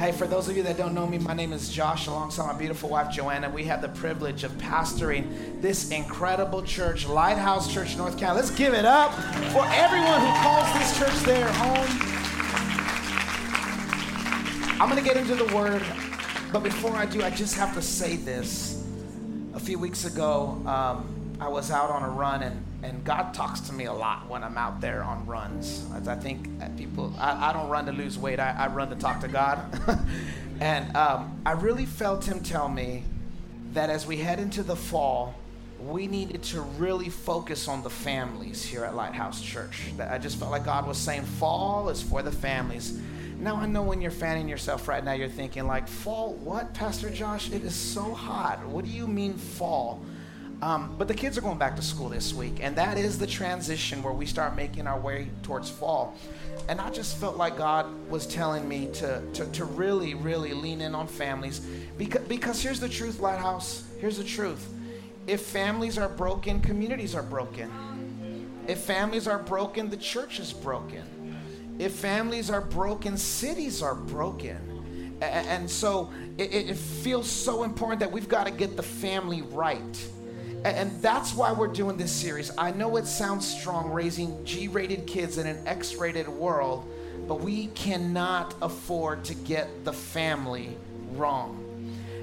Hey, for those of you that don't know me, my name is Josh, alongside my beautiful wife Joanna. We have the privilege of pastoring this incredible church, Lighthouse Church North County. Let's give it up for everyone who calls this church their home. I'm going to get into the word, but before I do, I just have to say this. A few weeks ago, um, I was out on a run and and God talks to me a lot when I'm out there on runs. I think people, I, I don't run to lose weight, I, I run to talk to God. and um, I really felt Him tell me that as we head into the fall, we needed to really focus on the families here at Lighthouse Church. I just felt like God was saying, fall is for the families. Now I know when you're fanning yourself right now, you're thinking like, fall what, Pastor Josh? It is so hot. What do you mean fall? Um, but the kids are going back to school this week, and that is the transition where we start making our way towards fall. And I just felt like God was telling me to, to, to really, really lean in on families. Because, because here's the truth, Lighthouse. Here's the truth. If families are broken, communities are broken. If families are broken, the church is broken. If families are broken, cities are broken. And so it, it feels so important that we've got to get the family right. And that's why we're doing this series. I know it sounds strong raising G rated kids in an X rated world, but we cannot afford to get the family wrong.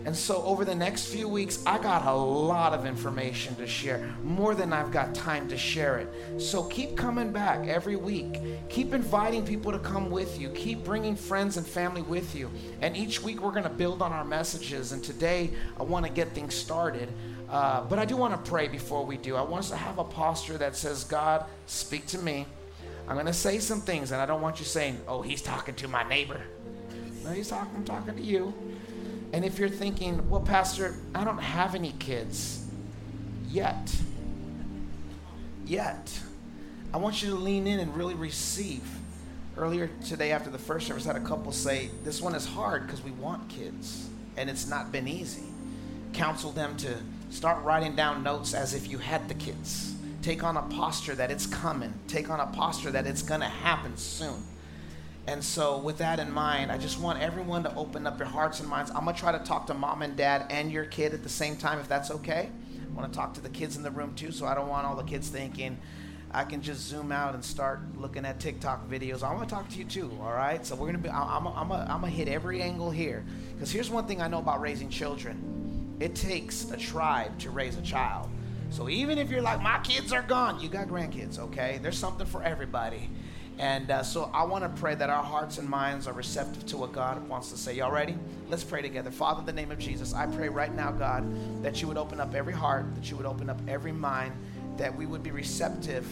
And so, over the next few weeks, I got a lot of information to share, more than I've got time to share it. So, keep coming back every week. Keep inviting people to come with you. Keep bringing friends and family with you. And each week, we're going to build on our messages. And today, I want to get things started. Uh, but I do want to pray before we do. I want us to have a posture that says, God, speak to me. I'm going to say some things, and I don't want you saying, oh, he's talking to my neighbor. No, he's talking, I'm talking to you. And if you're thinking, well, Pastor, I don't have any kids yet, yet, I want you to lean in and really receive. Earlier today, after the first service, I had a couple say, This one is hard because we want kids, and it's not been easy. Counsel them to Start writing down notes as if you had the kids. Take on a posture that it's coming. Take on a posture that it's going to happen soon. And so, with that in mind, I just want everyone to open up your hearts and minds. I'm going to try to talk to mom and dad and your kid at the same time, if that's okay. I want to talk to the kids in the room too, so I don't want all the kids thinking I can just zoom out and start looking at TikTok videos. I want to talk to you too, all right? So, we're going to be, I'm going to hit every angle here. Because here's one thing I know about raising children it takes a tribe to raise a child. So even if you're like, my kids are gone, you got grandkids, okay? There's something for everybody. And uh, so I want to pray that our hearts and minds are receptive to what God wants to say. Y'all ready? Let's pray together. Father, in the name of Jesus, I pray right now, God, that you would open up every heart, that you would open up every mind, that we would be receptive,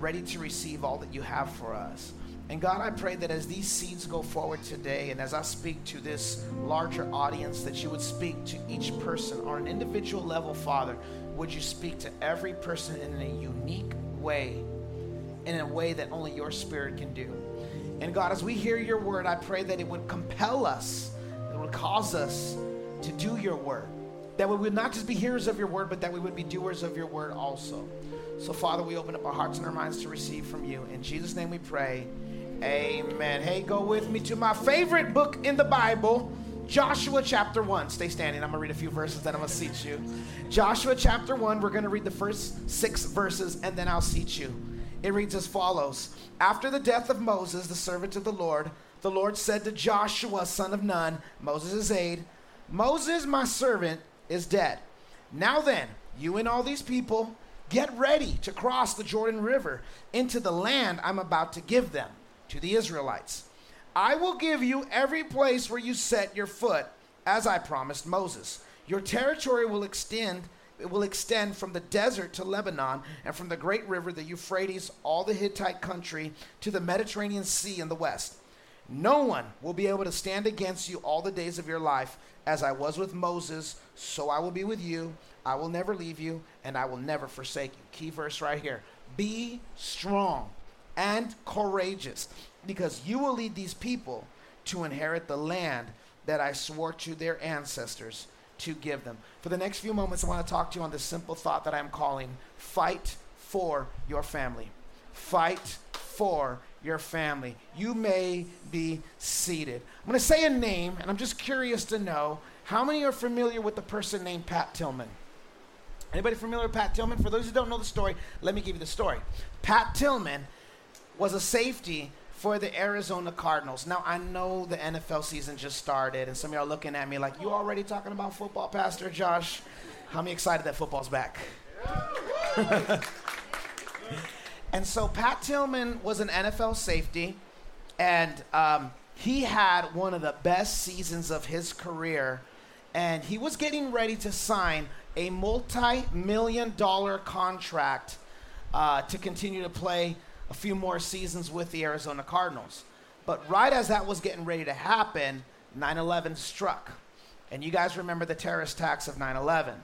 ready to receive all that you have for us. And God, I pray that as these seeds go forward today, and as I speak to this larger audience, that you would speak to each person on an individual level, Father. Would you speak to every person in a unique way, in a way that only your Spirit can do? And God, as we hear your word, I pray that it would compel us, it would cause us to do your word. That we would not just be hearers of your word, but that we would be doers of your word also. So, Father, we open up our hearts and our minds to receive from you. In Jesus' name we pray. Amen. Hey, go with me to my favorite book in the Bible, Joshua chapter 1. Stay standing. I'm going to read a few verses, then I'm going to seat you. Joshua chapter 1, we're going to read the first six verses, and then I'll seat you. It reads as follows After the death of Moses, the servant of the Lord, the Lord said to Joshua, son of Nun, Moses' aide, Moses, my servant, is dead. Now then, you and all these people, get ready to cross the Jordan River into the land I'm about to give them to the Israelites I will give you every place where you set your foot, as I promised Moses. Your territory will extend it will extend from the desert to Lebanon and from the great river, the Euphrates, all the Hittite country, to the Mediterranean Sea in the west. No one will be able to stand against you all the days of your life. As I was with Moses, so I will be with you. I will never leave you, and I will never forsake you. Key verse right here. Be strong and courageous, because you will lead these people to inherit the land that I swore to their ancestors to give them. For the next few moments, I want to talk to you on this simple thought that I'm calling fight for your family. Fight for your family. You may be seated. I'm going to say a name, and I'm just curious to know how many are familiar with the person named Pat Tillman? Anybody familiar with Pat Tillman? For those who don't know the story, let me give you the story. Pat Tillman was a safety for the Arizona Cardinals. Now, I know the NFL season just started, and some of y'all looking at me like, you already talking about football, Pastor Josh? How many excited that football's back? and so Pat Tillman was an NFL safety, and um, he had one of the best seasons of his career, and he was getting ready to sign a multi-million dollar contract uh, to continue to play a few more seasons with the Arizona Cardinals. But right as that was getting ready to happen, 9 11 struck. And you guys remember the terrorist attacks of 9 11.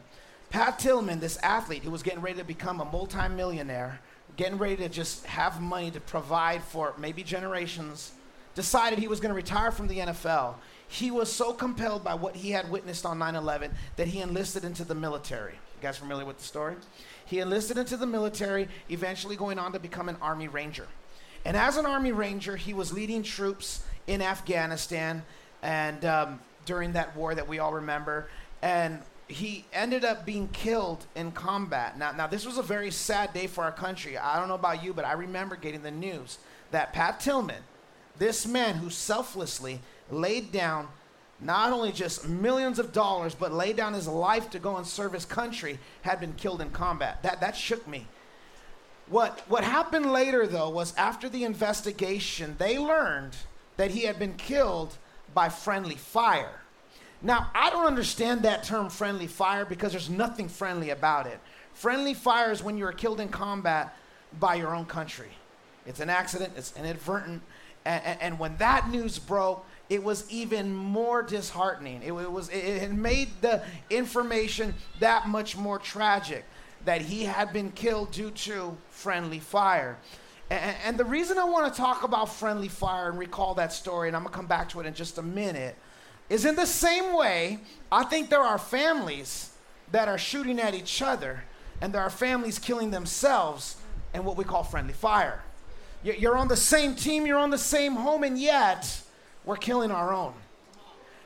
Pat Tillman, this athlete who was getting ready to become a multimillionaire, getting ready to just have money to provide for maybe generations, decided he was going to retire from the NFL. He was so compelled by what he had witnessed on 9 11 that he enlisted into the military. You guys familiar with the story? He enlisted into the military, eventually going on to become an Army Ranger. And as an Army Ranger, he was leading troops in Afghanistan and um, during that war that we all remember. And he ended up being killed in combat. Now, now, this was a very sad day for our country. I don't know about you, but I remember getting the news that Pat Tillman, this man who selflessly laid down not only just millions of dollars, but laid down his life to go and serve his country, had been killed in combat. That, that shook me. What, what happened later, though, was after the investigation, they learned that he had been killed by friendly fire. Now, I don't understand that term friendly fire because there's nothing friendly about it. Friendly fire is when you are killed in combat by your own country. It's an accident, it's inadvertent. And, and, and when that news broke, it was even more disheartening. It, it was it, it made the information that much more tragic that he had been killed due to friendly fire. And, and the reason I want to talk about friendly fire and recall that story, and I'm gonna come back to it in just a minute, is in the same way. I think there are families that are shooting at each other, and there are families killing themselves in what we call friendly fire. You're on the same team, you're on the same home, and yet we're killing our own.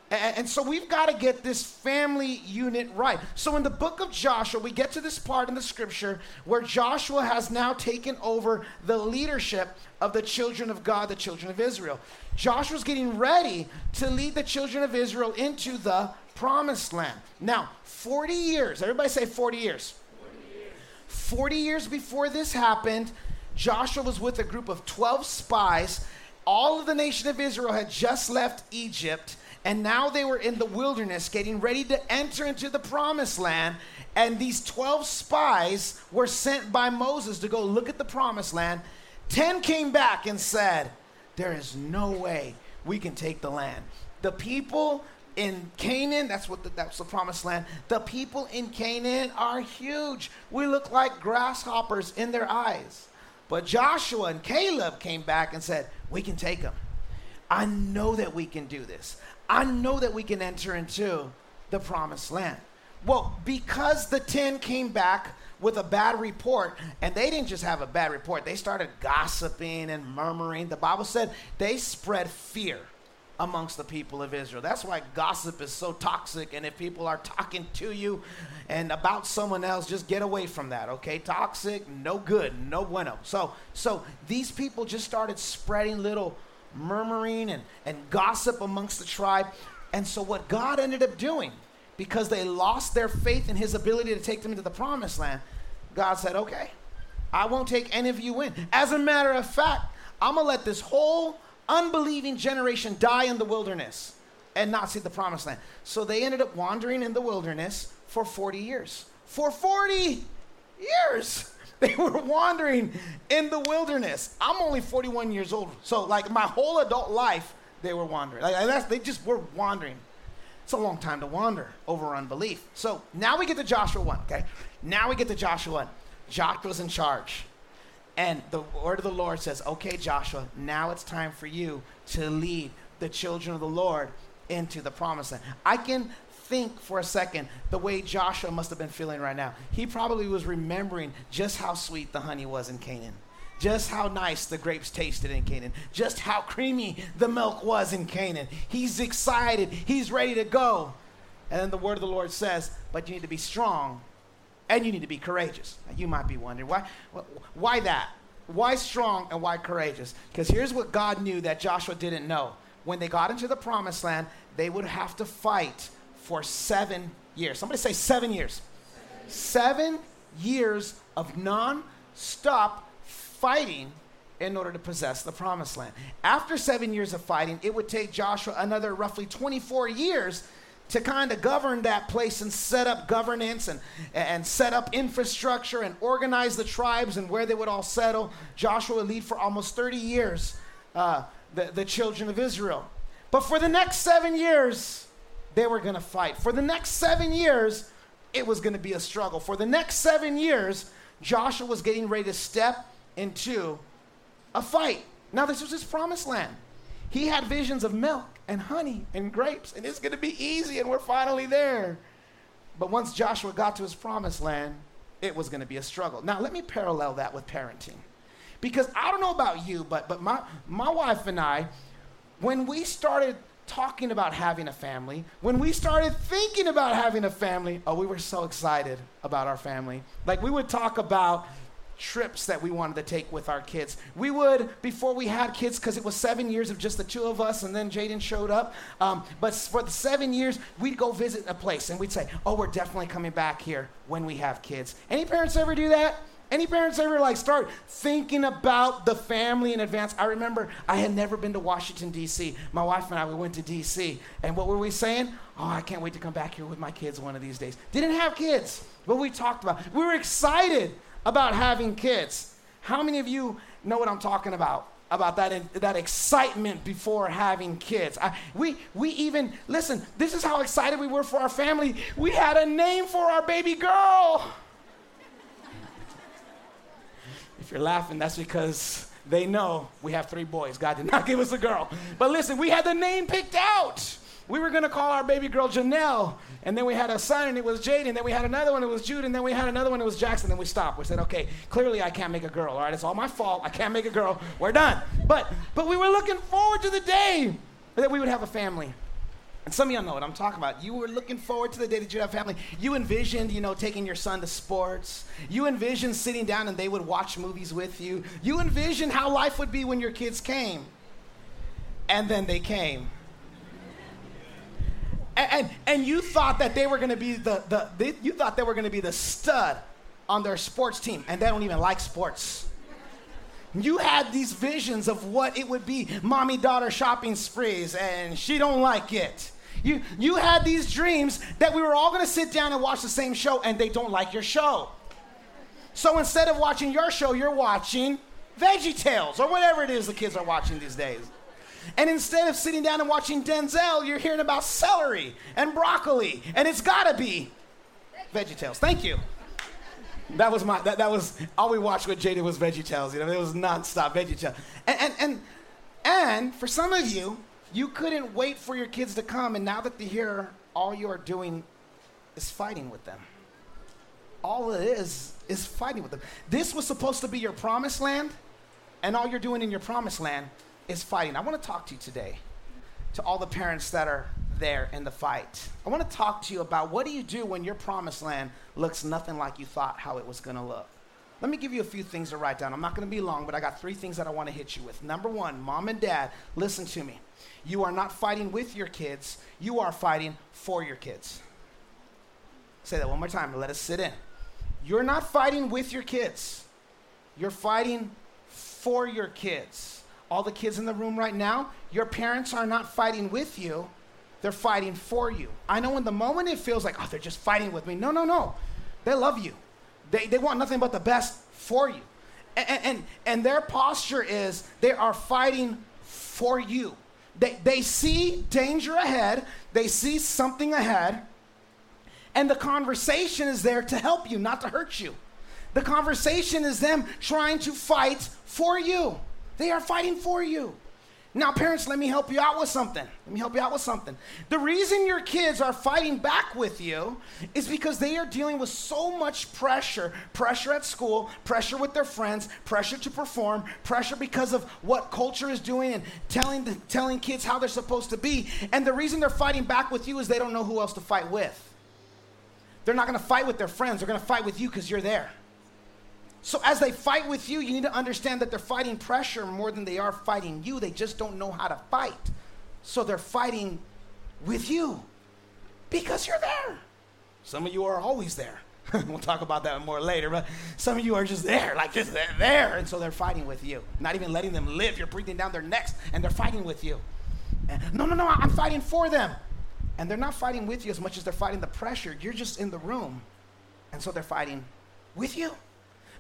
And, so we've got to get this family unit right. So in the book of Joshua, we get to this part in the scripture where Joshua has now taken over the leadership of the children of God, the children of Israel. Joshua's getting ready to lead the children of Israel into the promised land. Now, 40 years, everybody say 40 years. 40 years, 40 years before this happened, Joshua was with a group of 12 spies all of the nation of Israel had just left Egypt, and now they were in the wilderness getting ready to enter into the promised land. And these 12 spies were sent by Moses to go look at the promised land. 10 came back and said, There is no way we can take the land. The people in Canaan, that's what the, that's the promised land. The people in Canaan are huge. We look like grasshoppers in their eyes. But Joshua and Caleb came back and said, We can take them. I know that we can do this. I know that we can enter into the promised land. Well, because the 10 came back with a bad report, and they didn't just have a bad report, they started gossiping and murmuring. The Bible said they spread fear amongst the people of Israel. That's why gossip is so toxic. And if people are talking to you and about someone else, just get away from that, okay? Toxic, no good, no bueno. So, so these people just started spreading little murmuring and, and gossip amongst the tribe. And so, what God ended up doing, because they lost their faith in his ability to take them into the promised land, God said, okay, I won't take any of you in. As a matter of fact, I'm going to let this whole unbelieving generation die in the wilderness and not see the promised land. So they ended up wandering in the wilderness for 40 years. For 40 years. They were wandering in the wilderness. I'm only 41 years old. So, like, my whole adult life, they were wandering. Like, they just were wandering. It's a long time to wander over unbelief. So now we get to Joshua 1, okay? Now we get to Joshua 1. Joshua's in charge. And the word of the Lord says, okay, Joshua, now it's time for you to lead the children of the Lord into the promised land. I can think for a second the way Joshua must have been feeling right now. He probably was remembering just how sweet the honey was in Canaan, just how nice the grapes tasted in Canaan, just how creamy the milk was in Canaan. He's excited, he's ready to go. And then the word of the Lord says, But you need to be strong and you need to be courageous. Now, you might be wondering, why, why that? Why strong and why courageous? Because here's what God knew that Joshua didn't know. When they got into the promised land, they would have to fight for seven years. Somebody say seven years. Seven years of non stop fighting in order to possess the promised land. After seven years of fighting, it would take Joshua another roughly 24 years to kind of govern that place and set up governance and, and set up infrastructure and organize the tribes and where they would all settle. Joshua would lead for almost 30 years uh, the, the children of Israel. But for the next seven years, they were going to fight. For the next seven years, it was going to be a struggle. For the next seven years, Joshua was getting ready to step into a fight. Now, this was his promised land. He had visions of milk and honey and grapes, and it's going to be easy, and we're finally there. But once Joshua got to his promised land, it was going to be a struggle. Now, let me parallel that with parenting. Because I don't know about you, but, but my, my wife and I, when we started talking about having a family, when we started thinking about having a family, oh, we were so excited about our family. Like we would talk about trips that we wanted to take with our kids. We would, before we had kids, because it was seven years of just the two of us, and then Jaden showed up. Um, but for the seven years, we'd go visit a place and we'd say, Oh, we're definitely coming back here when we have kids. Any parents ever do that? Any parents ever like start thinking about the family in advance? I remember I had never been to Washington, D.C. My wife and I, we went to D.C. And what were we saying? Oh, I can't wait to come back here with my kids one of these days. Didn't have kids, but we talked about. We were excited about having kids. How many of you know what I'm talking about? About that, that excitement before having kids. I, we, we even, listen, this is how excited we were for our family. We had a name for our baby girl. if you're laughing, that's because they know we have three boys. God did not give us a girl. But listen, we had the name picked out. We were going to call our baby girl Janelle. And then we had a son, and it was Jade. And then we had another one, it was Jude. And then we had another one, it was Jackson. Then we stopped. We said, okay, clearly I can't make a girl. All right, it's all my fault. I can't make a girl. We're done. But, but we were looking forward to the day that we would have a family. And some of y'all know what I'm talking about. You were looking forward to the day that you'd have family. You envisioned, you know, taking your son to sports. You envisioned sitting down and they would watch movies with you. You envisioned how life would be when your kids came. And then they came and, and, you thought that they were going to be the, the they, you thought they were going to be the stud on their sports team, and they don't even like sports. You had these visions of what it would be, mommy daughter shopping sprees, and she don't like it. You, you had these dreams that we were all gonna sit down and watch the same show, and they don't like your show. So instead of watching your show, you're watching VeggieTales or whatever it is the kids are watching these days. And instead of sitting down and watching Denzel, you're hearing about celery and broccoli, and it's gotta be VeggieTales. Thank you. That was my that, that was all we watched with Jada was VeggieTales. You know, it was nonstop VeggieTales. And and and and for some of you, you couldn't wait for your kids to come, and now that they're here, all you are doing is fighting with them. All it is is fighting with them. This was supposed to be your promised land, and all you're doing in your promised land is fighting. I want to talk to you today, to all the parents that are there in the fight. I want to talk to you about what do you do when your promised land looks nothing like you thought how it was going to look. Let me give you a few things to write down. I'm not going to be long, but I got three things that I want to hit you with. Number one, mom and dad, listen to me. You are not fighting with your kids, you are fighting for your kids. Say that one more time let us sit in. You're not fighting with your kids, you're fighting for your kids all the kids in the room right now, your parents are not fighting with you, they're fighting for you. I know in the moment it feels like, oh, they're just fighting with me. No, no, no. They love you, they, they want nothing but the best for you. And, and, and their posture is they are fighting for you. They, they see danger ahead, they see something ahead, and the conversation is there to help you, not to hurt you. The conversation is them trying to fight for you. They are fighting for you. Now, parents, let me help you out with something. Let me help you out with something. The reason your kids are fighting back with you is because they are dealing with so much pressure pressure at school, pressure with their friends, pressure to perform, pressure because of what culture is doing and telling, the, telling kids how they're supposed to be. And the reason they're fighting back with you is they don't know who else to fight with. They're not going to fight with their friends, they're going to fight with you because you're there. So as they fight with you, you need to understand that they're fighting pressure more than they are fighting you. They just don't know how to fight. So they're fighting with you because you're there. Some of you are always there. we'll talk about that more later, but some of you are just there, like just there, and so they're fighting with you. Not even letting them live. You're breathing down their necks, and they're fighting with you. And, no, no, no, I'm fighting for them. And they're not fighting with you as much as they're fighting the pressure. You're just in the room, and so they're fighting with you.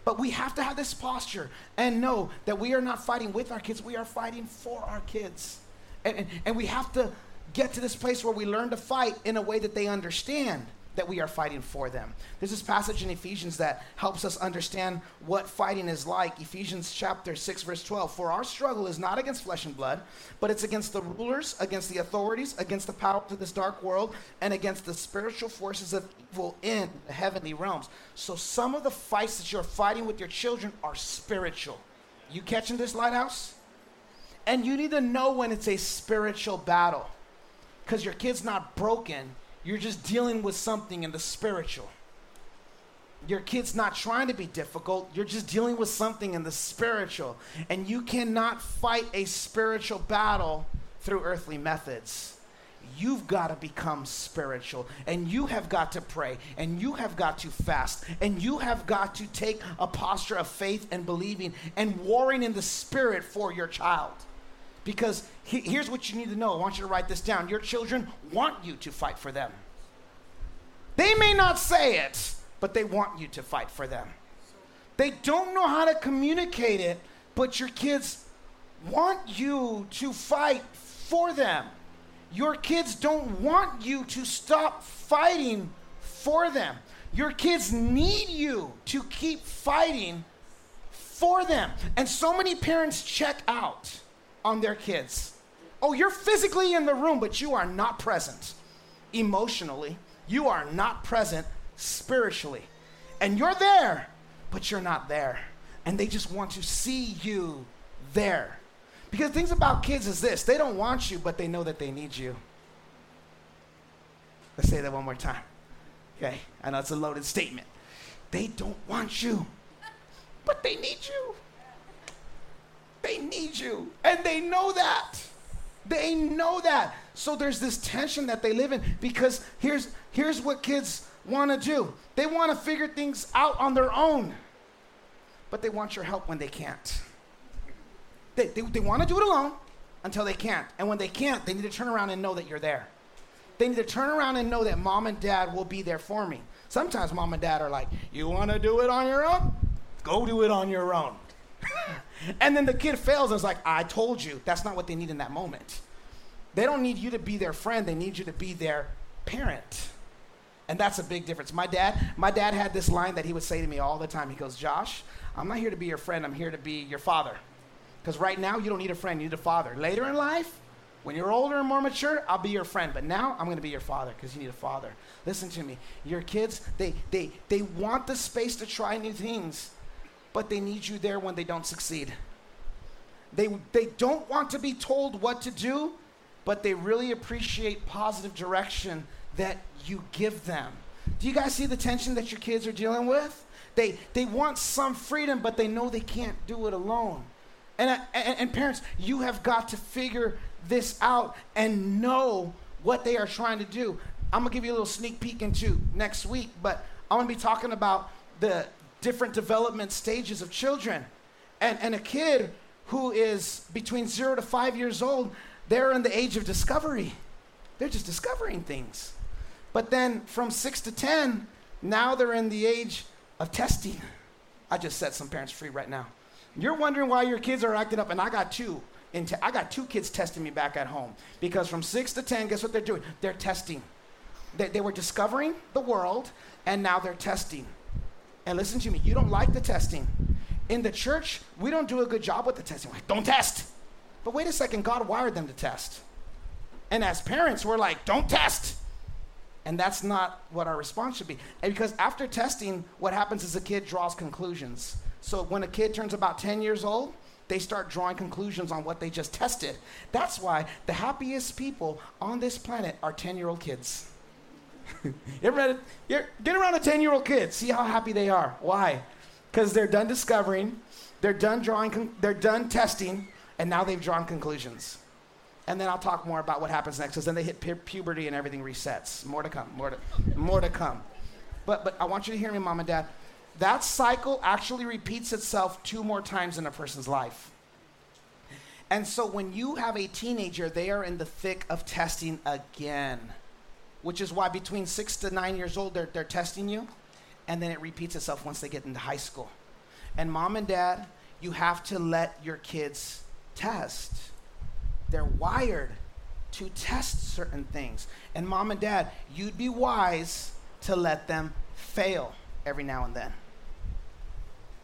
But we have to have this posture and know that we are not fighting with our kids, we are fighting for our kids. And, and, and, we have to get to this place where we learn to fight in a way that they understand that we are fighting for them. There's this passage in Ephesians that helps us understand what fighting is like. Ephesians chapter 6 verse 12. For our struggle is not against flesh and blood, but it's against the rulers, against the authorities, against the powers of this dark world, and against the spiritual forces of evil in the heavenly realms. So some of the fights that you're fighting with your children are spiritual. You catching this lighthouse? And you need to know when it's a spiritual battle. Because your kid's not broken you're just dealing with something in the spiritual. Your kid's not trying to be difficult. You're just dealing with something in the spiritual. And you cannot fight a spiritual battle through earthly methods. You've got to become spiritual, and you have got to pray, and you have got to fast, and you have got to take a posture of faith and believing and warring in the spirit for your child. Because he, here's what you need to know. I want you to write this down. Your children want you to fight for them. They may not say it, but they want you to fight for them. They don't know how to communicate it, but your kids want you to fight for them. Your kids don't want you to stop fighting for them. Your kids need you to keep fighting for them. And so many parents check out on their kids. Oh, you're physically in the room, but you are not present emotionally. You are not present spiritually. And you're there, but you're not there. And they just want to see you there. Because things about kids is this they don't want you, but they know that they need you. Let's say that one more time. Okay, I know it's a loaded statement. They don't want you, but they need you. They need you. And they know that. They know that. So there's this tension that they live in because here's here's what kids want to do. They want to figure things out on their own. But they want your help when they can't. They, they, they want to do it alone until they can't. And when they can't, they need to turn around and know that you're there. They need to turn around and know that mom and dad will be there for me. Sometimes mom and dad are like, You want to do it on your own? Go do it on your own. and then the kid fails and is like, I told you. That's not what they need in that moment. They don't need you to be their friend, they need you to be their parent. And that's a big difference. My dad, my dad had this line that he would say to me all the time. He goes, Josh, I'm not here to be your friend, I'm here to be your father. Because right now you don't need a friend, you need a father. Later in life, when you're older and more mature, I'll be your friend. But now I'm going to be your father because you need a father. Listen to me. Your kids, they, they, they want the space to try new things but they need you there when they don't succeed. They, they don't want to be told what to do, but they really appreciate positive direction that you give them. Do you guys see the tension that your kids are dealing with? They, they want some freedom, but they know they can't do it alone. And, and, and parents, you have got to figure this out and know what they are trying to do. I'm gonna give you a little sneak peek into next week, but I'm gonna be talking about the different development stages of children. And, and a kid who is between zero to five years old, they're in the age of discovery. They're just discovering things. But then from six to 10, now they're in the age of testing. I just set some parents free right now. You're wondering why your kids are acting up, and I got two. I got two kids testing me back at home because from six to 10, guess what they're doing? They're testing. They, they were discovering the world and now they're testing. And listen to me, you don't like the testing. In the church, we don't do a good job with the testing. We're Like, don't test. But wait a second, God wired them to test. And as parents, we're like, don't test. And that's not what our response should be. And because after testing, what happens is a kid draws conclusions. So when a kid turns about 10 years old, they start drawing conclusions on what they just tested. That's why the happiest people on this planet are 10 year old kids. you ever get around a 10 year old kid, see how happy they are. Why? Because they're done discovering, they're done drawing, they're done testing, and now they've drawn conclusions. And then I'll talk more about what happens next, because then they hit pu- puberty and everything resets. More to come, more to, more to come. But, but I want you to hear me, mom and dad. That cycle actually repeats itself two more times in a person's life. And so when you have a teenager, they are in the thick of testing again, which is why between six to nine years old, they're, they're testing you. And then it repeats itself once they get into high school. And mom and dad, you have to let your kids test. They're wired to test certain things. And mom and dad, you'd be wise to let them fail every now and then.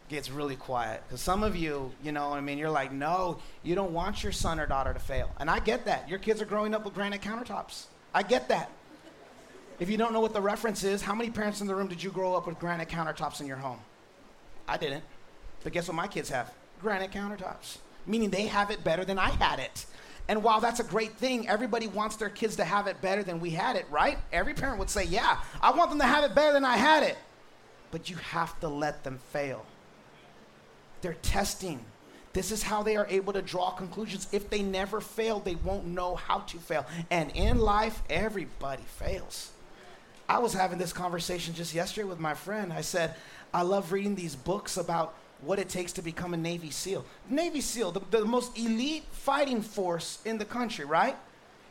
Gets really quiet because some of you, you know, I mean, you're like, no, you don't want your son or daughter to fail. And I get that. Your kids are growing up with granite countertops. I get that. If you don't know what the reference is, how many parents in the room did you grow up with granite countertops in your home? I didn't. But guess what my kids have? Granite countertops, meaning they have it better than I had it. And while that's a great thing, everybody wants their kids to have it better than we had it, right? Every parent would say, Yeah, I want them to have it better than I had it. But you have to let them fail. They're testing. This is how they are able to draw conclusions. If they never fail, they won't know how to fail. And in life, everybody fails. I was having this conversation just yesterday with my friend. I said, I love reading these books about what it takes to become a Navy SEAL. Navy SEAL, the, the most elite fighting force in the country, right?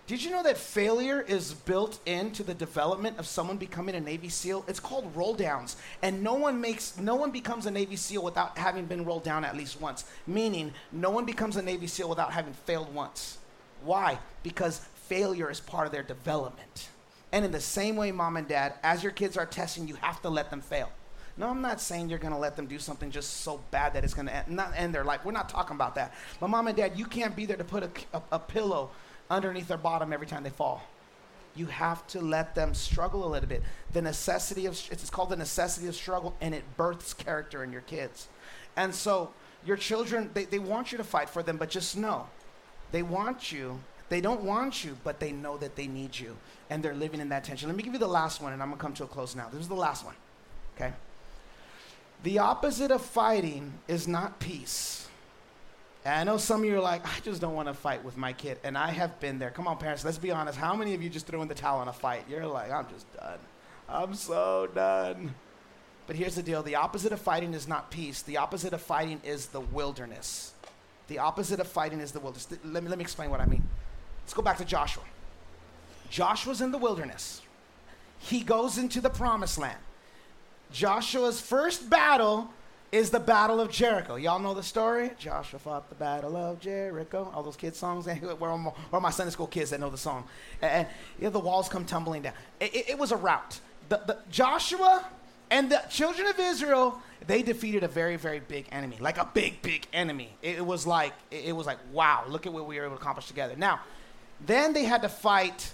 Did you know that failure is built into the development of someone becoming a Navy SEAL? It's called roll downs. And no one makes no one becomes a Navy SEAL without having been rolled down at least once. Meaning no one becomes a Navy SEAL without having failed once. Why? Because failure is part of their development. And in the same way, mom and dad, as your kids are testing, you have to let them fail. No, I'm not saying you're going to let them do something just so bad that it's going to end, not end their life. We're not talking about that. But mom and dad, you can't be there to put a, a, a pillow underneath their bottom every time they fall. You have to let them struggle a little bit. The necessity of it's called the necessity of struggle, and it births character in your kids. And so your children, they, they want you to fight for them, but just know, they want you. They don't want you, but they know that they need you, and they're living in that tension. Let me give you the last one, and I'm gonna come to a close now. This is the last one. Okay. The opposite of fighting is not peace. And I know some of you are like, I just don't want to fight with my kid. And I have been there. Come on, parents, let's be honest. How many of you just threw in the towel on a fight? You're like, I'm just done. I'm so done. But here's the deal the opposite of fighting is not peace, the opposite of fighting is the wilderness. The opposite of fighting is the wilderness. Let me, let me explain what I mean. Let's go back to Joshua. Joshua's in the wilderness, he goes into the promised land. Joshua's first battle is the Battle of Jericho. Y'all know the story? Joshua fought the Battle of Jericho. All those kids' songs, eh? or my Sunday school kids that know the song. And you know, the walls come tumbling down. It, it, it was a rout. The, the, Joshua and the children of Israel, they defeated a very, very big enemy, like a big, big enemy. It, it was like, it was like, wow, look at what we were able to accomplish together. Now, then they had to fight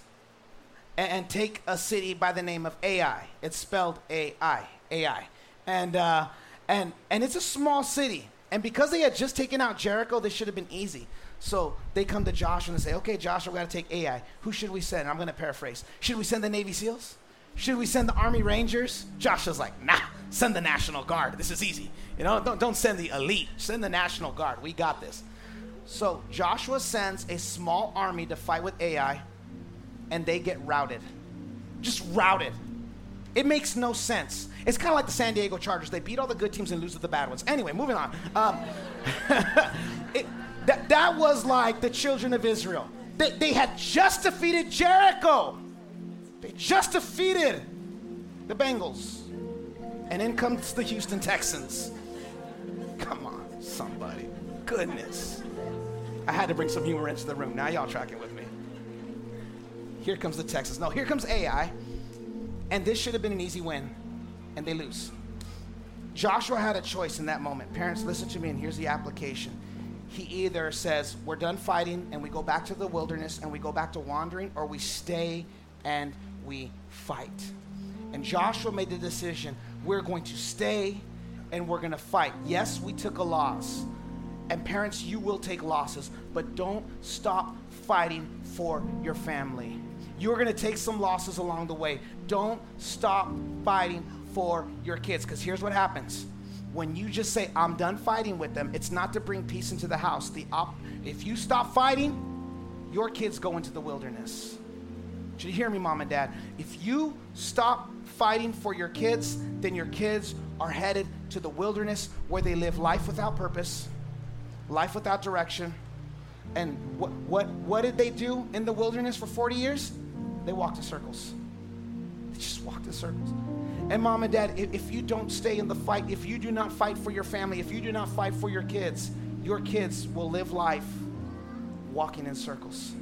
and, and take a city by the name of Ai. It's spelled A-I. AI. And, uh, and, and it's a small city. And because they had just taken out Jericho, this should have been easy. So they come to Joshua and say, okay, Joshua, we got to take Ai. Who should we send? I'm going to paraphrase. Should we send the Navy SEALs? Should we send the Army Rangers? Joshua's like, nah, send the National Guard. This is easy. You know, don't, don't send the elite. Send the National Guard. We got this. So Joshua sends a small army to fight with Ai, and they get routed. Just routed. It makes no sense. It's kind of like the San Diego Chargers. They beat all the good teams and lose to the bad ones. Anyway, moving on. Um, it, that, that was like the children of Israel. They, they had just defeated Jericho. They just defeated the Bengals. And in comes the Houston Texans. Come on, somebody. Goodness. I had to bring some humor into the room. Now y'all tracking with me. Here comes the Texas. No, here comes Ai. And this should have been an easy win. And they lose. Joshua had a choice in that moment. Parents, listen to me, and here's the application. He either says, We're done fighting, and we go back to the wilderness and we go back to wandering, or we stay and we fight. And Joshua made the decision we're going to stay and we're going to fight. Yes, we took a loss. And parents, you will take losses, but don't stop fighting for your family. You're to take some losses along the way. Don't stop fighting for your kids because here's what happens. When you just say, I'm done fighting with them, it's not to bring peace into the house. The op- if you stop fighting, your kids go into the wilderness. Should you hear me, mom and dad? If you stop fighting for your kids, then your kids are headed to the wilderness where they live life without purpose, life without direction. And what, what, what did they do in the wilderness for 40 years? They walked in circles. They just walked in circles. And mom and dad, if, if you don't stay in the fight, if you do not fight for your family, if you do not fight for your kids, your kids will live life walking in circles.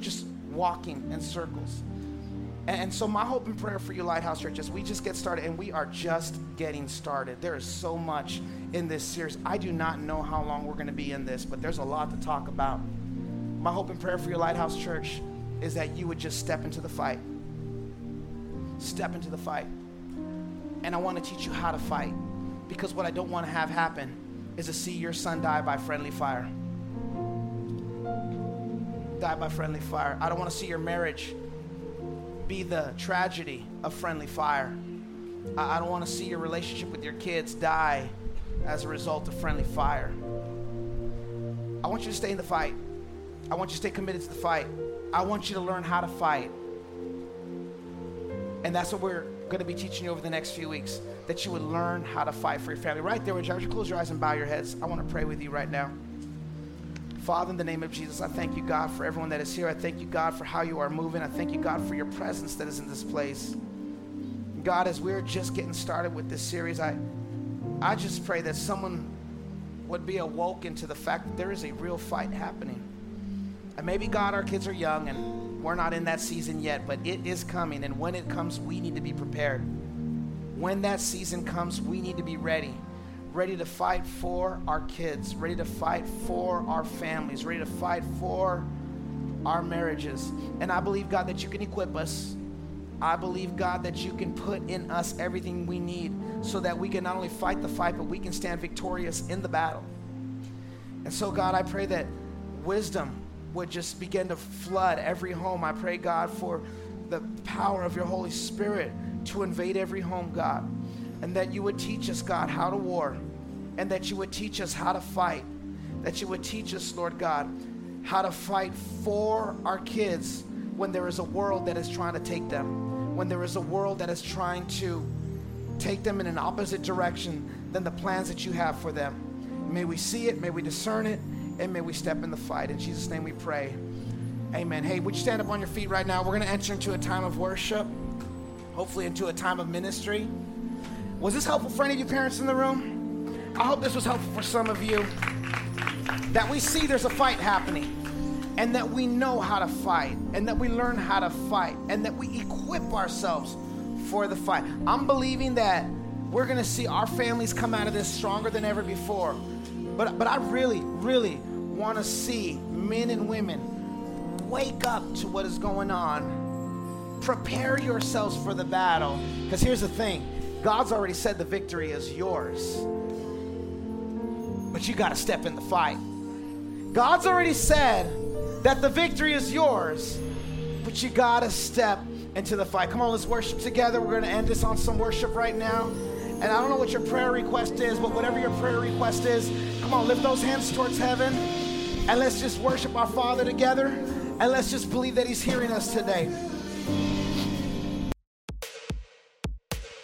Just walking in circles. And so, my hope and prayer for you, Lighthouse Church, is we just get started, and we are just getting started. There is so much in this series. I do not know how long we're going to be in this, but there's a lot to talk about. My hope and prayer for your Lighthouse Church is that you would just step into the fight. Step into the fight. And I want to teach you how to fight because what I don't want to have happen is to see your son die by friendly fire. Die by friendly fire. I don't want to see your marriage be the tragedy of friendly fire. I, I don't want to see your relationship with your kids die as a result of friendly fire. I want you to stay in the fight. I want you to stay committed to the fight. I want you to learn how to fight. And that's what we're going to be teaching you over the next few weeks that you would learn how to fight for your family. Right there, would you close your eyes and bow your heads? I want to pray with you right now. Father, in the name of Jesus, I thank you, God, for everyone that is here. I thank you, God, for how you are moving. I thank you, God, for your presence that is in this place. God, as we're just getting started with this series, I, I just pray that someone would be awoken to the fact that there is a real fight happening. And maybe, God, our kids are young and we're not in that season yet, but it is coming. And when it comes, we need to be prepared. When that season comes, we need to be ready ready to fight for our kids, ready to fight for our families, ready to fight for our marriages. And I believe, God, that you can equip us. I believe, God, that you can put in us everything we need so that we can not only fight the fight, but we can stand victorious in the battle. And so, God, I pray that wisdom would just begin to flood every home. I pray, God, for the power of your Holy Spirit to invade every home, God and that you would teach us, God, how to war, and that you would teach us how to fight, that you would teach us, Lord God, how to fight for our kids when there is a world that is trying to take them, when there is a world that is trying to take them in an opposite direction than the plans that you have for them. May we see it, may we discern it, and may we step in the fight. In Jesus' name we pray. Amen. Hey, would you stand up on your feet right now? We're going to enter into a time of worship, hopefully, into a time of ministry. Was this helpful for any of you parents in the room? I hope this was helpful for some of you. That we see there's a fight happening and that we know how to fight and that we learn how to fight and that we equip ourselves for the fight. I'm believing that we're going to see our families come out of this stronger than ever before. But but I really really want to see men and women wake up to what is going on. Prepare yourselves for the battle because here's the thing God's already said the victory is yours. But you got to step in the fight. God's already said that the victory is yours, but you got to step into the fight. Come on, let's worship together. We're going to end this on some worship right now. And I don't know what your prayer request is, but whatever your prayer request is, come on, lift those hands towards heaven and let's just worship our Father together and let's just believe that He's hearing us today.